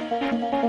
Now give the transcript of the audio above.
Música